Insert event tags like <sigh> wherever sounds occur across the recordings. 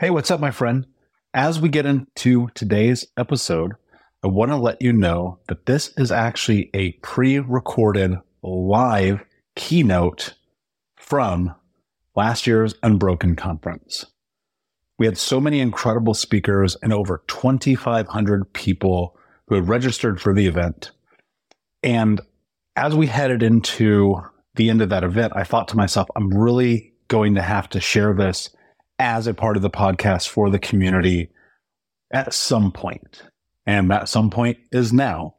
Hey, what's up, my friend? As we get into today's episode, I want to let you know that this is actually a pre recorded live keynote from last year's Unbroken conference. We had so many incredible speakers and over 2,500 people who had registered for the event. And as we headed into the end of that event, I thought to myself, I'm really going to have to share this as a part of the podcast for the community at some point. And that some point is now.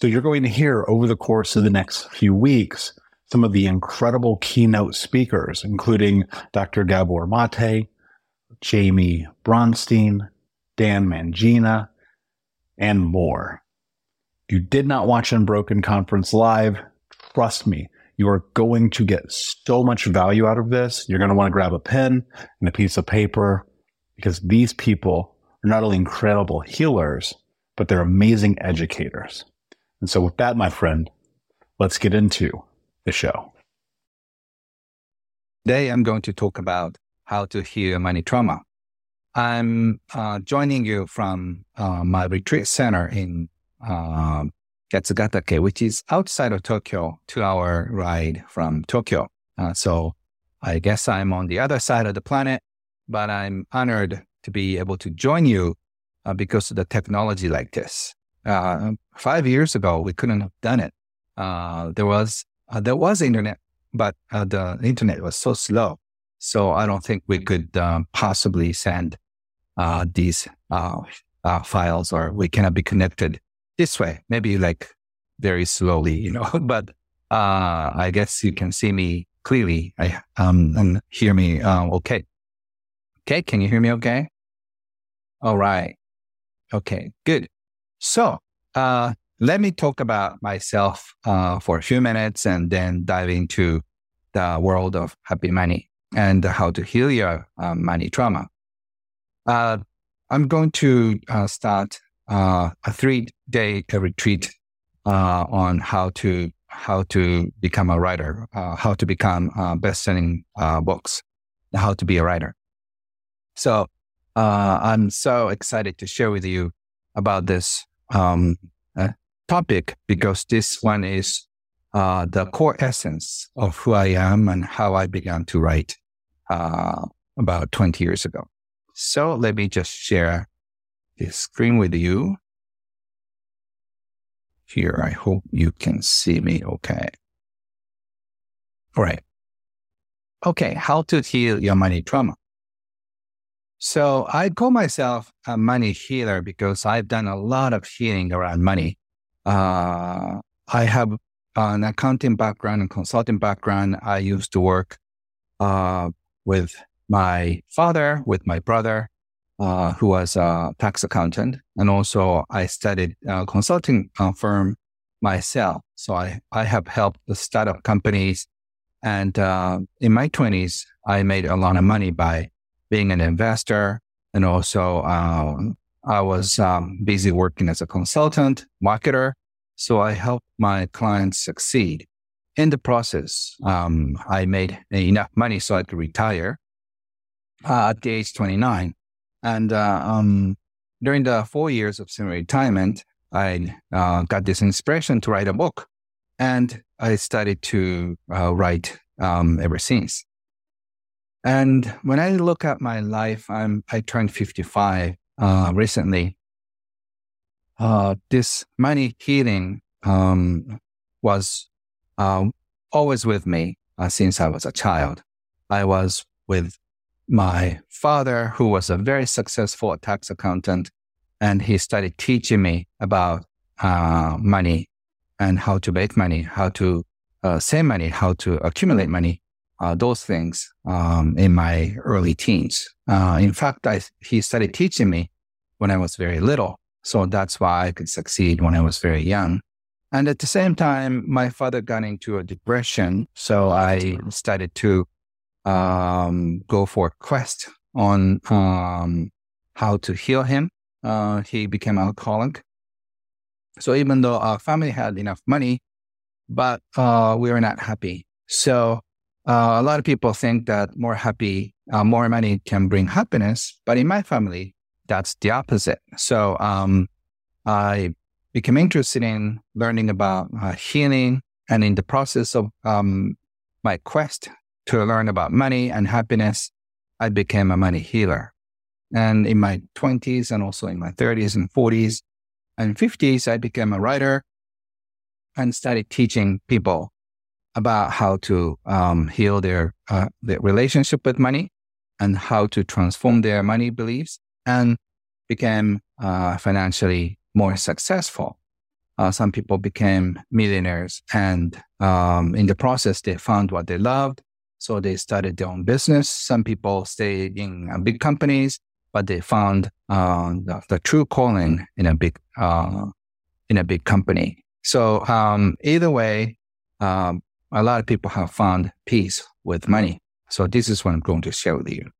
So you're going to hear over the course of the next few weeks some of the incredible keynote speakers, including Dr. Gabor Mate, Jamie Bronstein, Dan Mangina, and more. If you did not watch Unbroken Conference live, trust me, you are going to get so much value out of this. You're going to want to grab a pen and a piece of paper because these people are not only incredible healers, but they're amazing educators. And so, with that, my friend, let's get into the show. Today, I'm going to talk about how to heal money trauma. I'm uh, joining you from uh, my retreat center in uh, Yatsugatake, which is outside of Tokyo, two hour ride from Tokyo. Uh, so I guess I'm on the other side of the planet, but I'm honored to be able to join you uh, because of the technology like this. Uh, five years ago, we couldn't have done it. there was there was internet, but the internet was so slow so I don't think we could possibly send uh, these uh, uh, files or we cannot be connected this way. Maybe like very slowly, you know, <laughs> but uh, I guess you can see me clearly I, um, and hear me um, okay. Okay. Can you hear me okay? All right. Okay. Good. So uh, let me talk about myself uh, for a few minutes and then dive into the world of happy money and how to heal your uh, money trauma. Uh, I'm going to uh, start uh, a three day retreat uh, on how to how to become a writer, uh, how to become best selling books, how to be a writer. So I'm so excited to share with you about this um, topic because this one is uh, the core essence of who I am and how I began to write uh, about 20 years ago. So let me just share this screen with you. Here, I hope you can see me okay. All right. Okay, how to heal your money trauma. So I call myself a money healer because I've done a lot of healing around money. Uh, I have an accounting background and consulting background. I used to work uh, with my father, with my brother, uh, who was a tax accountant. And also I studied a consulting uh, firm myself. So I, I have helped the startup companies. And uh, in my 20s, I made a lot of money by being an investor. And also um, I was um, busy working as a consultant, marketer. So I helped my clients succeed in the process, um, I made enough money so I could retire uh, at the age 29. And uh, um, during the four years of semi-retirement, I uh, got this inspiration to write a book. And I started to uh, write um, ever since. And when I look at my life, I'm, I turned 55 uh, recently. Uh, this money healing um, was um, always with me uh, since I was a child. I was with my father, who was a very successful tax accountant, and he started teaching me about uh, money and how to make money, how to uh, save money, how to accumulate money, uh, those things um, in my early teens. Uh, in fact, I, he started teaching me when I was very little. So that's why I could succeed when I was very young. And at the same time, my father got into a depression. So I started to um, go for a quest on um, how to heal him. Uh, he became alcoholic. So even though our family had enough money, but uh, we were not happy. So uh, a lot of people think that more happy, uh, more money can bring happiness. But in my family, that's the opposite. So um, I became interested in learning about uh, healing. And in the process of um, my quest to learn about money and happiness, I became a money healer. And in my 20s and also in my 30s and 40s and 50s, I became a writer and started teaching people about how to um, heal their, uh, their relationship with money and how to transform their money beliefs and became uh, financially more successful. Uh, some people became millionaires and um, in the process, they found what they loved. So they started their own business. Some people stayed in uh, big companies, but they found uh, the, the, true calling in a big, uh, in a big company. So um, either way, um, a lot of people have found peace with money. So this is what I'm going to share with you.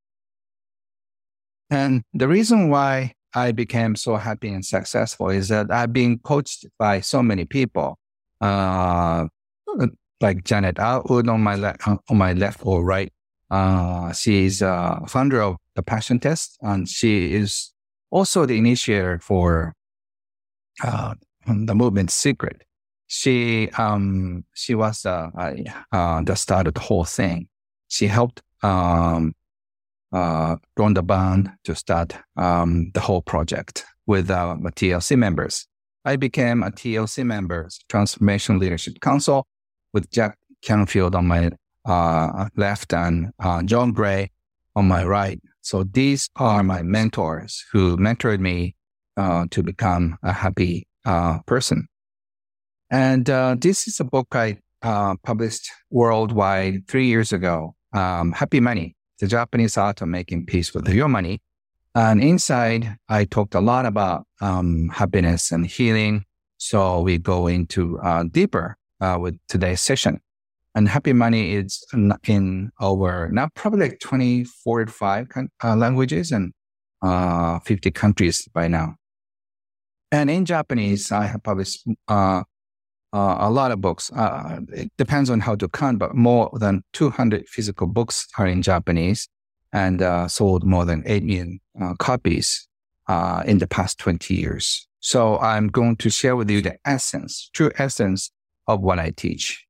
And the reason why I became so happy and successful is that I've been coached by so many people, uh, like Janet Attwood on my left, on my left or right. Uh, she is a founder of the Passion Test, and she is also the initiator for uh, the movement Secret. She um, she was uh, uh, the start of the whole thing. She helped um, uh, Byrne to start um, the whole project with uh, TLC members. I became a TLC member, Transformation Leadership Council, with Jack Canfield on my uh, left and uh, John Gray on my right. So these are my mentors who mentored me uh, to become a happy uh, person. And uh, this is a book I uh, published worldwide three years ago, um, Happy Money the Japanese art of making peace with your money. And inside, I talked a lot about um, happiness and healing. So we go into uh, deeper uh, with today's session. And Happy Money is in over now probably like 24 5 uh, languages and uh, 50 countries by now. And in Japanese, I have published uh, uh, a lot of books. Uh, it depends on how to count, but more than 200 physical books are in Japanese and uh, sold more than 8 million copies in the past 20 years. So I'm going to share with you the essence, true essence of what I teach.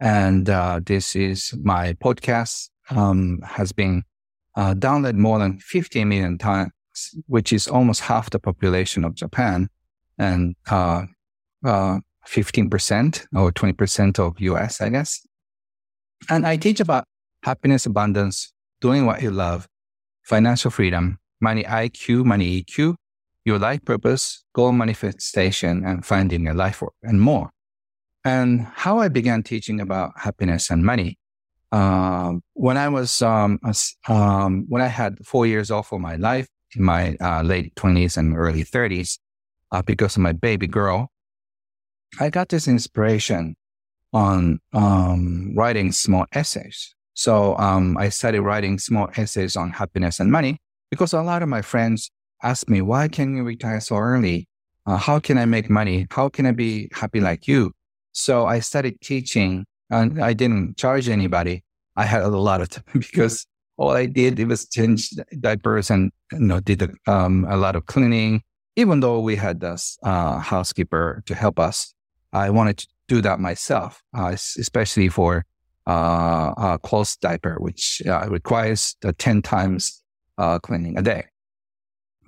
And uh, this is my podcast, um, has been downloaded more than 50 million times, which is almost half the population of Japan. And 15% or 20% of US, I guess. And I teach about happiness, abundance, doing what you love, financial freedom, money IQ, money EQ, your life purpose, goal manifestation, and finding a life work, and more. And how I began teaching about happiness and money. Uh, when I was, um, um, when I had four years off of my life in my uh, late 20s and early 30s, uh, because of my baby girl, I got this inspiration on um, writing small essays. So um, I started writing small essays on happiness and money because a lot of my friends ask me, why can you retire so early? Uh, how can I make money? How can I be happy like you? So I started teaching and I didn't charge anybody. I had a lot of <laughs> time because all I did it was change diapers and you know did a, um, a lot of cleaning. Even though we had this uh, housekeeper to help us, I wanted to do that myself, uh, especially for uh, a clothes diaper, which uh, requires the 10 times uh, cleaning a day.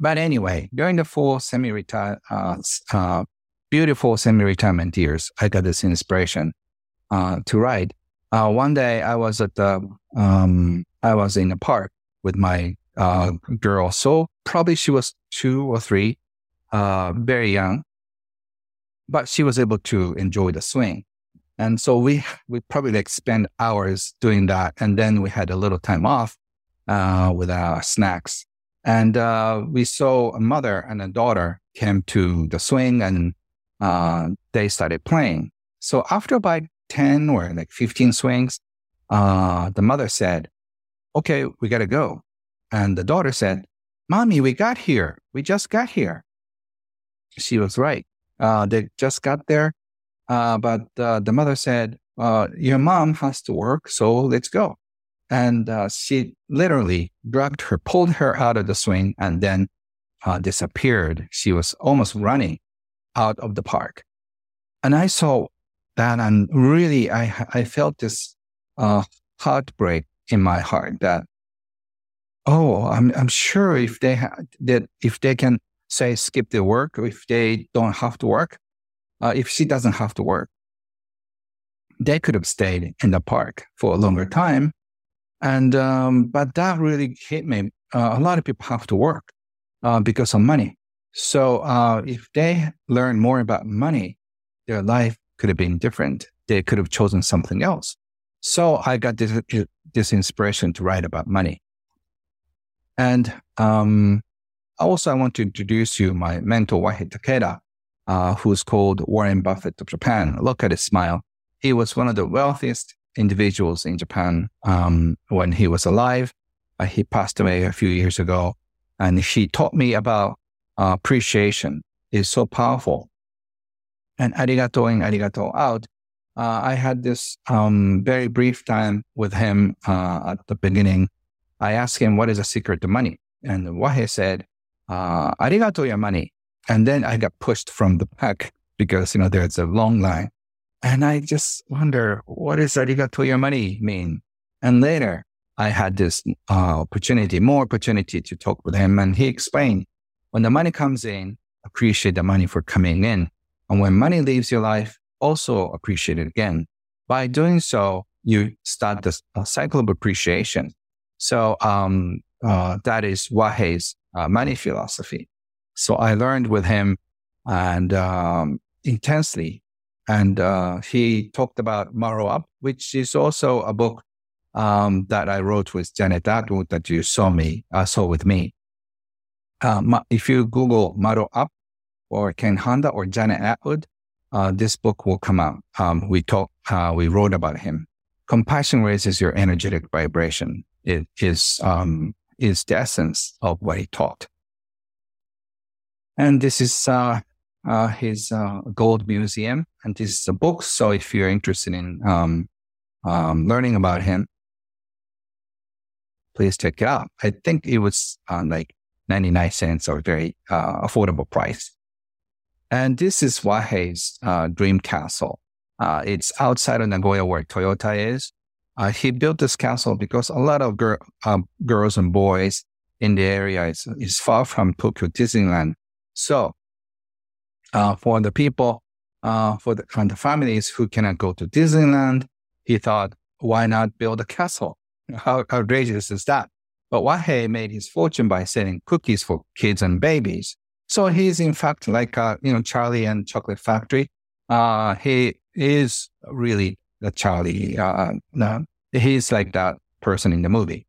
But anyway, during the full semi-retire, uh, beautiful semi-retirement years, I got this inspiration to write. one day I was at the, um, I was in a park with my girl. So probably she was two or three, very young but she was able to enjoy the swing. And so we we probably like spend hours doing that, and then we had a little time off uh, with our snacks. And uh, we saw a mother and a daughter came to the swing, and uh, they started playing. So after about ten or like fifteen swings, uh, the mother said, okay, we got to go. And the daughter said, Mommy, we got here. We just got here. She was right. Uh, they just got there. Uh, but uh, the mother said, Your mom has to work, so let's go. And uh, she literally dragged her, pulled her out of the swing, and then disappeared. She was almost running out of the park. And I saw that, and really, I, I felt this heartbreak in my heart that oh, I'm I'm sure if they ha- that if they can say skip the work, if they don't have to work, uh, if she doesn't have to work, they could have stayed in the park for a longer time. And um, but that really hit me. Uh, a lot of people have to work uh, because of money. So uh, if they learn more about money, their life could have been different. They could have chosen something else. So I got this this inspiration to write about money. And um, also, I want to introduce you my mentor, Wahei Takeda, uh, who's called Warren Buffett of Japan. Look at his smile. He was one of the wealthiest individuals in Japan um, when he was alive. Uh, he passed away a few years ago. And he taught me about uh, appreciation is so powerful. And arigato in arigato out. Uh, I had this um, very brief time with him uh, at the beginning I asked him, what is the secret to money? And Wahei said, uh, arigato ya money. And then I got pushed from the back because, you know, there's a long line. And I just wonder, what does arigato ya money mean? And later I had this uh, opportunity, more opportunity to talk with him. And he explained, when the money comes in, appreciate the money for coming in. And when money leaves your life, also appreciate it again. By doing so, you start the cycle of appreciation. So um, uh, that is Wahei's uh, money philosophy. So I learned with him and um, intensely. And uh, he talked about Maro Up, which is also a book um, that I wrote with Janet Attwood that you saw me, uh, saw with me. Uh, if you Google Maro Up or Ken Honda or Janet Attwood, uh, this book will come out. Um, we talk, uh, we wrote about him. Compassion raises your energetic vibration it is um, is the essence of what he taught. And this is uh, uh, his uh, gold museum, and this is a book. So if you're interested in um, um, learning about him, please check it out. I think it was like 99 cents or very uh, affordable price. And this is Wahei's uh, dream castle. it's outside of Nagoya where Toyota is. Uh, he built this castle because a lot of gir- um, girls and boys in the area is, is far from Tokyo Disneyland. So, uh, for the people, uh, for the, for the families who cannot go to Disneyland, he thought, why not build a castle? <laughs> How outrageous is that? But Wahei made his fortune by selling cookies for kids and babies. So he's in fact like, uh, you know, Charlie and Chocolate Factory. Uh, he is really the Charlie. Uh, he's like that person in the movie.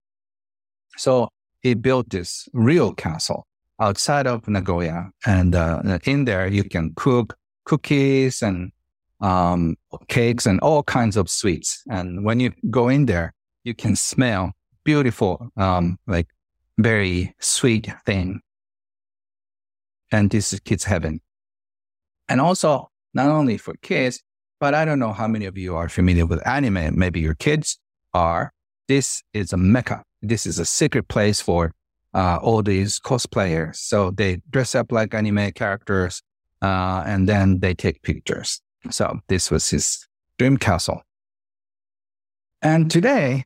So he built this real castle outside of Nagoya, and uh, in there you can cook cookies and um, cakes and all kinds of sweets. And when you go in there, you can smell beautiful, um, like very sweet thing. And this is kids heaven. And also, not only for kids, but I don't know how many of you are familiar with anime. Maybe your kids are. This is a mecca. This is a secret place for uh, all these cosplayers. So they dress up like anime characters, uh, and then they take pictures. So this was his dream castle. And today,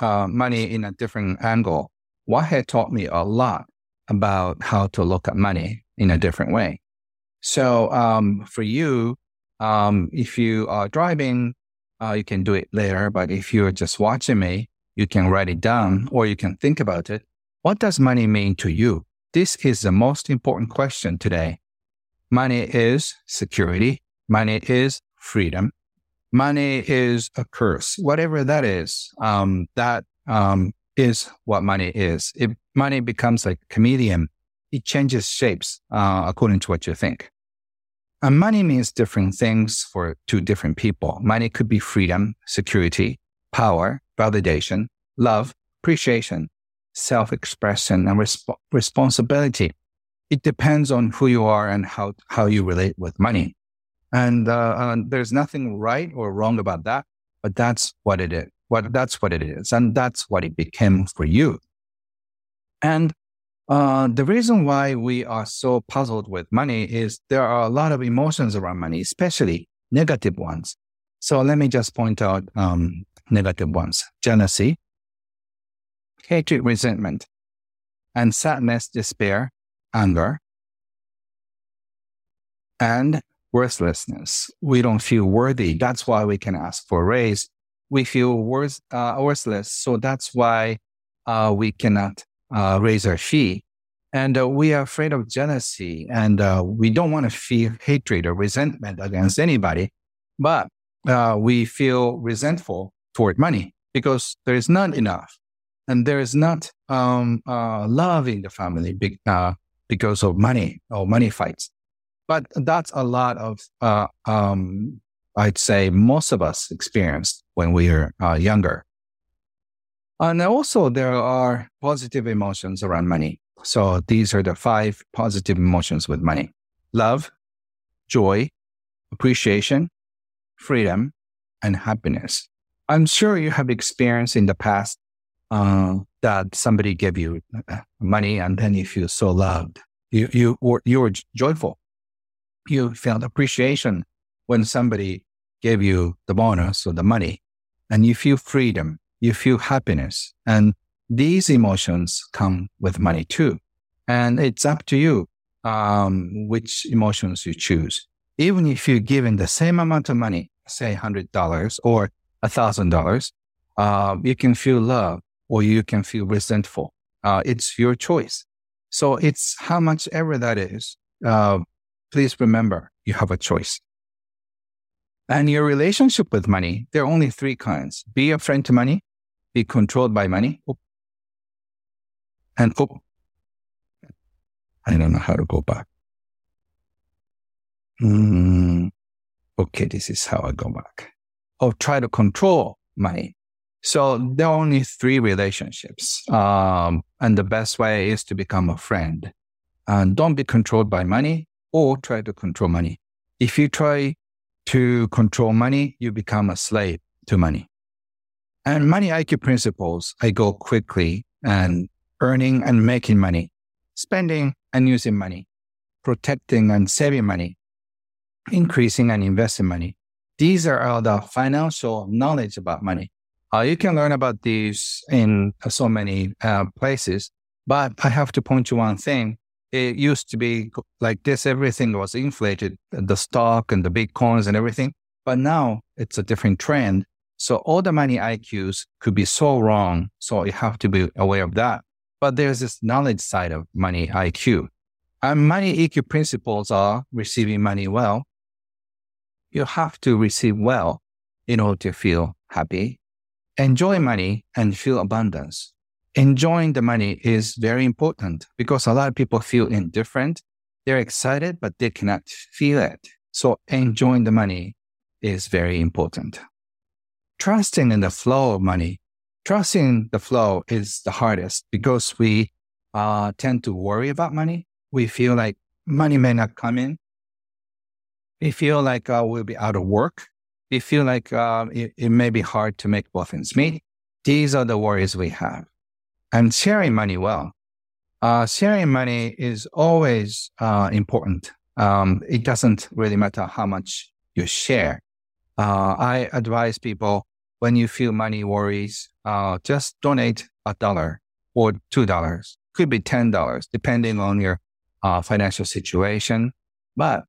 uh, money in a different angle. What had taught me a lot about how to look at money in a different way. So um, for you, um, if you are driving, uh, you can do it later. But if you're just watching me, you can write it down or you can think about it. What does money mean to you? This is the most important question today. Money is security. Money is freedom. Money is a curse. Whatever that is, um, that um, is what money is. If money becomes like a chameleon, it changes shapes uh, according to what you think. And money means different things for two different people. Money could be freedom, security, power, validation, love, appreciation, self-expression, and resp- responsibility. It depends on who you are and how, how you relate with money. And uh, there's nothing right or wrong about that, but that's what it is. What that's what it is, and that's what it became for you. And uh, the reason why we are so puzzled with money is there are a lot of emotions around money, especially negative ones. So let me just point out um, negative ones: jealousy, hatred, resentment, and sadness, despair, anger, and worthlessness. We don't feel worthy. That's why we can ask for a raise. We feel worth, uh, worthless. So that's why uh, we cannot uh, raise our fee. And uh, we are afraid of jealousy and uh, we don't want to feel hatred or resentment against anybody. But uh, we feel resentful toward money because there is not enough. And there is not um, love in the family because of money or money fights. But that's a lot of, uh, um, I'd say most of us experienced when we were uh, younger. And also, there are positive emotions around money. So these are the five positive emotions with money love, joy, appreciation, freedom, and happiness. I'm sure you have experienced in the past uh, that somebody gave you uh, money and then you feel so loved. You, you, were, you were joyful you felt appreciation when somebody gave you the bonus or the money and you feel freedom, you feel happiness. And these emotions come with money too. And it's up to you um, which emotions you choose. even if you're given the same amount of money, say $100 or $1,000, uh, you can feel love or you can feel resentful. Uh, it's your choice. So it's how much ever that is. Uh, please remember you have a choice. And your relationship with money, there are only three kinds. Be a friend to money, be controlled by money, and oh, I don't know how to go back. Mm, okay, this is how I go back. Or try to control money. So there are only three relationships. Um, and the best way is to become a friend. And don't be controlled by money or try to control money. If you try to control money, you become a slave to money. And money IQ principles, I go quickly and earning and making money, spending and using money, protecting and saving money, increasing and investing money. These are all the financial knowledge about money. Uh, you can learn about these in so many uh, places, but I have to point to one thing. It used to be like this, everything was inflated, the stock and the bitcoins and everything. But now it's a different trend. So all the money IQs could be so wrong. So you have to be aware of that. But there's this knowledge side of money IQ. And money EQ principles are receiving money well. You have to receive well in order to feel happy, enjoy money, and feel abundance. Enjoying the money is very important because a lot of people feel indifferent. They're excited, but they cannot feel it. So enjoying the money is very important. Trusting in the flow of money trusting the flow is the hardest because we uh, tend to worry about money. We feel like money may not come in. We feel like uh, we'll be out of work. We feel like uh, it, it, may be hard to make both ends meet. These are the worries we have. And sharing money well. Uh, sharing money is always uh, important. Um, it doesn't really matter how much you share. Uh, I advise people when you feel money worries, uh, just donate a dollar or two dollars. Could be ten dollars, depending on your uh, financial situation. But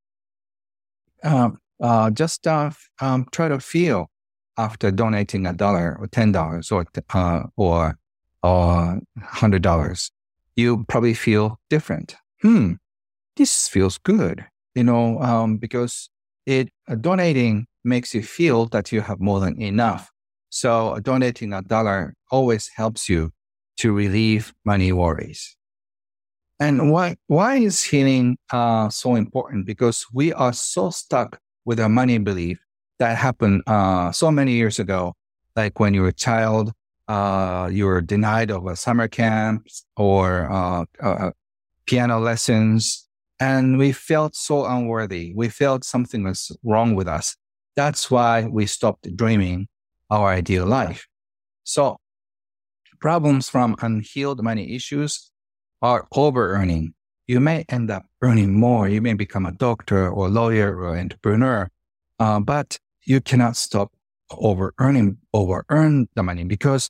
um, uh, just um, try to feel after donating a dollar or ten dollars or or hundred dollars, you probably feel different. Hmm, this feels good, you know, um, because it uh, donating makes you feel that you have more than enough so donating a dollar always helps you to relieve money worries. And why, why is healing uh, so important? Because we are so stuck with our money belief that happened uh, so many years ago. Like when you were a child, uh, you were denied of a summer camp or uh, uh, piano lessons. And we felt so unworthy. We felt something was wrong with us. That's why we stopped dreaming our ideal life. So problems from unhealed money issues are over earning. You may end up earning more. You may become a doctor or lawyer or entrepreneur, uh, but you cannot stop over earning, over earn the money because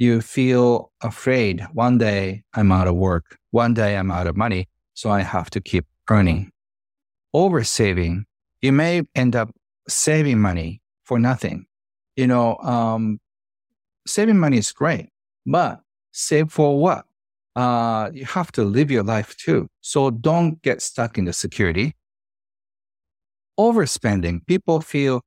you feel afraid. One day I'm out of work. One day I'm out of money. So I have to keep earning. Over saving, you may end up saving money for nothing you know, um, saving money is great, but save for what? Uh, you have to live your life too. So don't get stuck in the security. Overspending, people feel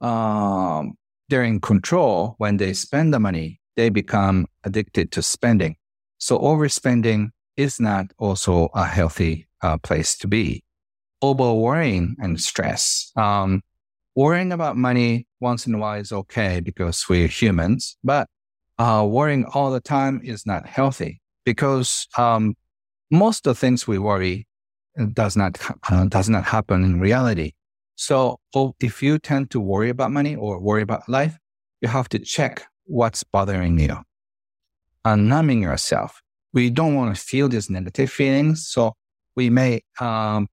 um, they're in control when they spend the money. They become addicted to spending. So overspending is not also a healthy uh, place to be. Over worrying and stress. Um, worrying about money once in a while is okay because we're humans, but uh, worrying all the time is not healthy because um, most of the things we worry does not uh, does not happen in reality. So oh, if you tend to worry about money or worry about life, you have to check what's bothering you and numbing yourself. We don't want to feel these negative feelings, so we may um,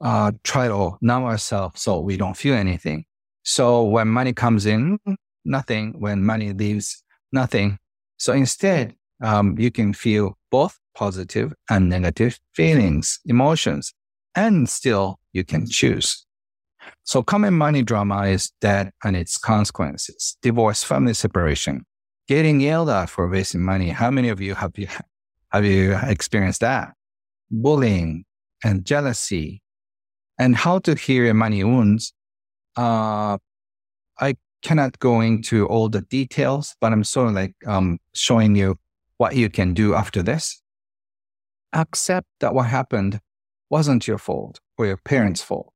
uh, try to numb ourselves so we don't feel anything. So when money comes in, nothing. When money leaves, nothing. So instead, um, you can feel both positive and negative feelings, emotions, and still you can choose. So common money drama is debt and its consequences, divorce, family separation, getting yelled at for wasting money. How many of you have you, have you experienced that? Bullying and jealousy and how to heal money wounds. Uh, I cannot go into all the details, but I'm sort of like um, showing you what you can do after this. Accept that what happened wasn't your fault or your parents' fault.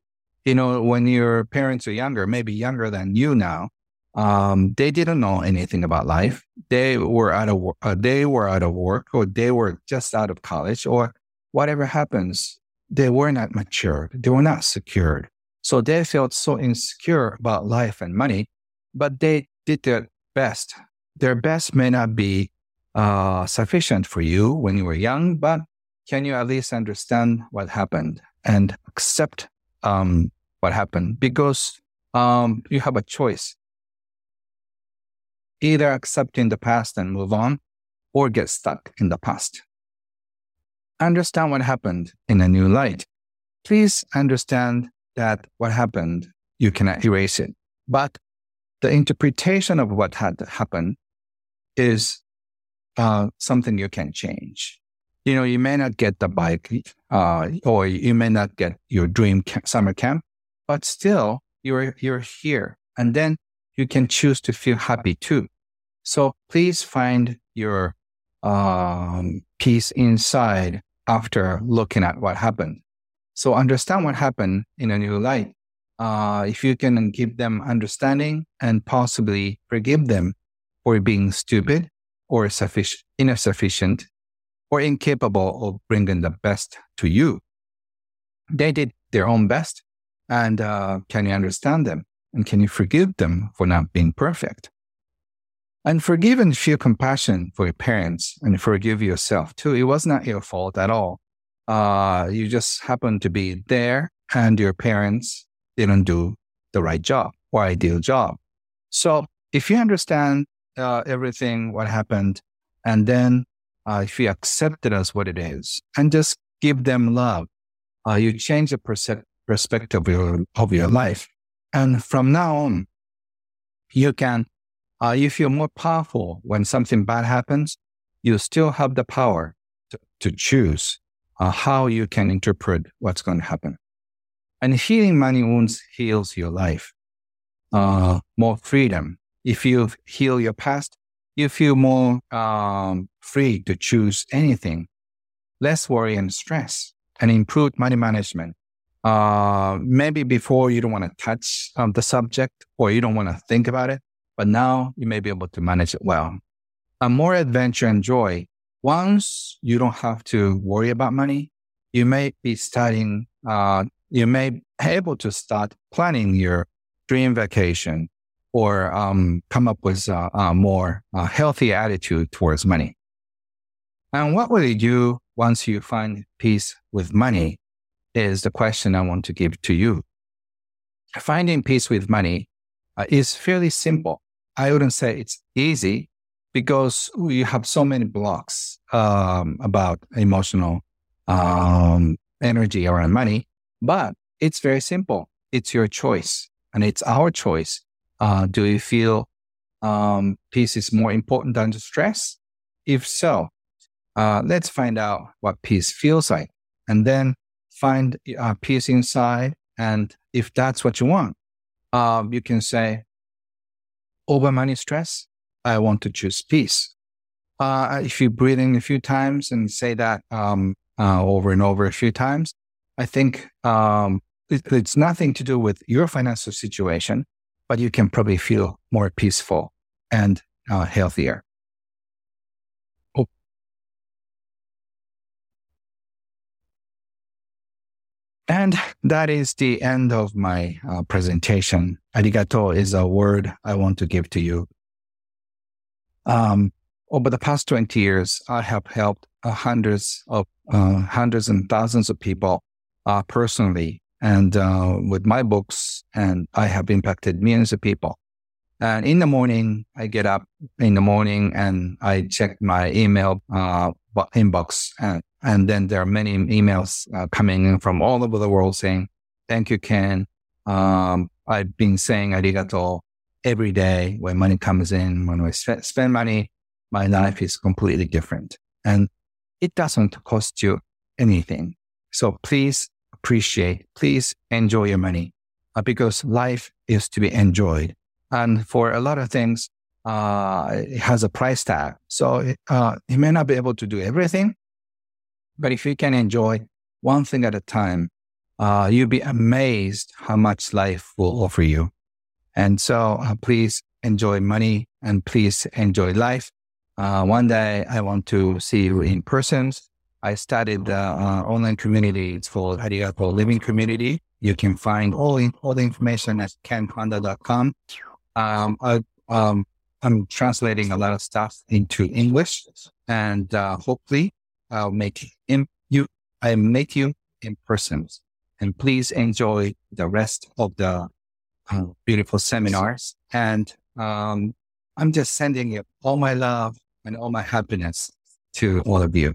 You know, when your parents are younger, maybe younger than you now, um, they didn't know anything about life. They were out of uh, they were out of work, or they were just out of college, or whatever happens. They were not mature. They were not secured. So they felt so insecure about life and money, but they did their best. Their best may not be uh, sufficient for you when you were young, but can you at least understand what happened and accept um, what happened? Because um, you have a choice either accepting the past and move on or get stuck in the past. Understand what happened in a new light. Please understand that what happened, you cannot erase it. But the interpretation of what had happened is uh, something you can change. You know, you may not get the bike, uh, or you may not get your dream summer camp, but still you're you're here, and then you can choose to feel happy too. So please find your um, peace inside after looking at what happened. So understand what happened in a new light. Uh, if you can give them understanding and possibly forgive them for being stupid or sufficient, insufficient or incapable of bringing the best to you. They did their own best. And uh, can you understand them? And can you forgive them for not being perfect? And forgive and feel compassion for your parents and forgive yourself too. It was not your fault at all. Uh, you just happened to be there and your parents didn't do the right job or ideal job. So if you understand uh, everything, what happened, and then uh, if you accept it as what it is and just give them love, uh, you change the perspective of your, of your life. And from now on, you can uh, you feel more powerful when something bad happens. You still have the power to, to choose uh, how you can interpret what's going to happen. And healing many wounds heals your life. Uh, more freedom. If you heal your past, you feel more um, free to choose anything, less worry and stress, and improved money management. Uh, maybe before you don't want to touch um, the subject or you don't want to think about it, but now you may be able to manage it well. A more adventure and joy. Once you don't have to worry about money, you may be starting, uh, you may be able to start planning your dream vacation or um, come up with a, a more uh, healthy attitude towards money. And what will you do once you find peace with money is the question I want to give to you. Finding peace with money uh, is fairly simple. I wouldn't say it's easy because we have so many blocks um, about emotional um, energy around money, but it's very simple. It's your choice and it's our choice. Uh, do you feel um, peace is more important than stress? If so, uh, let's find out what peace feels like and then find uh, peace inside. And if that's what you want, uh, you can say, over money stress, I want to choose peace. Uh, if you breathe in a few times and say that um, uh, over and over a few times, I think um, it, it's nothing to do with your financial situation, but you can probably feel more peaceful and uh, healthier. And that is the end of my uh, presentation. Arigato is a word I want to give to you. Um, over the past 20 years, I have helped uh, hundreds of uh, hundreds and thousands of people uh, personally and uh, with my books, and I have impacted millions of people. And in the morning, I get up in the morning and I check my email uh, inbox and and then there are many emails uh, coming in from all over the world saying, thank you, Ken. Um, I've been saying arigato every day when money comes in. When I spend, spend money, my life is completely different and it doesn't cost you anything. So please appreciate, please enjoy your money uh, because life is to be enjoyed. And for a lot of things, uh, it has a price tag. So uh, you may not be able to do everything, but if you can enjoy one thing at a time, uh, you'll be amazed how much life will offer you. And so uh, please enjoy money and please enjoy life. Uh, one day I want to see you in person. I started the uh, online community. It's called Arigato Living Community. You can find all, in, all the information at kenhonda.com. Um, I, um, I'm translating a lot of stuff into English and uh, hopefully I'll make in, you, I meet you in person. And please enjoy the rest of the uh, beautiful seminars. And um, I'm just sending you all my love and all my happiness to all of you.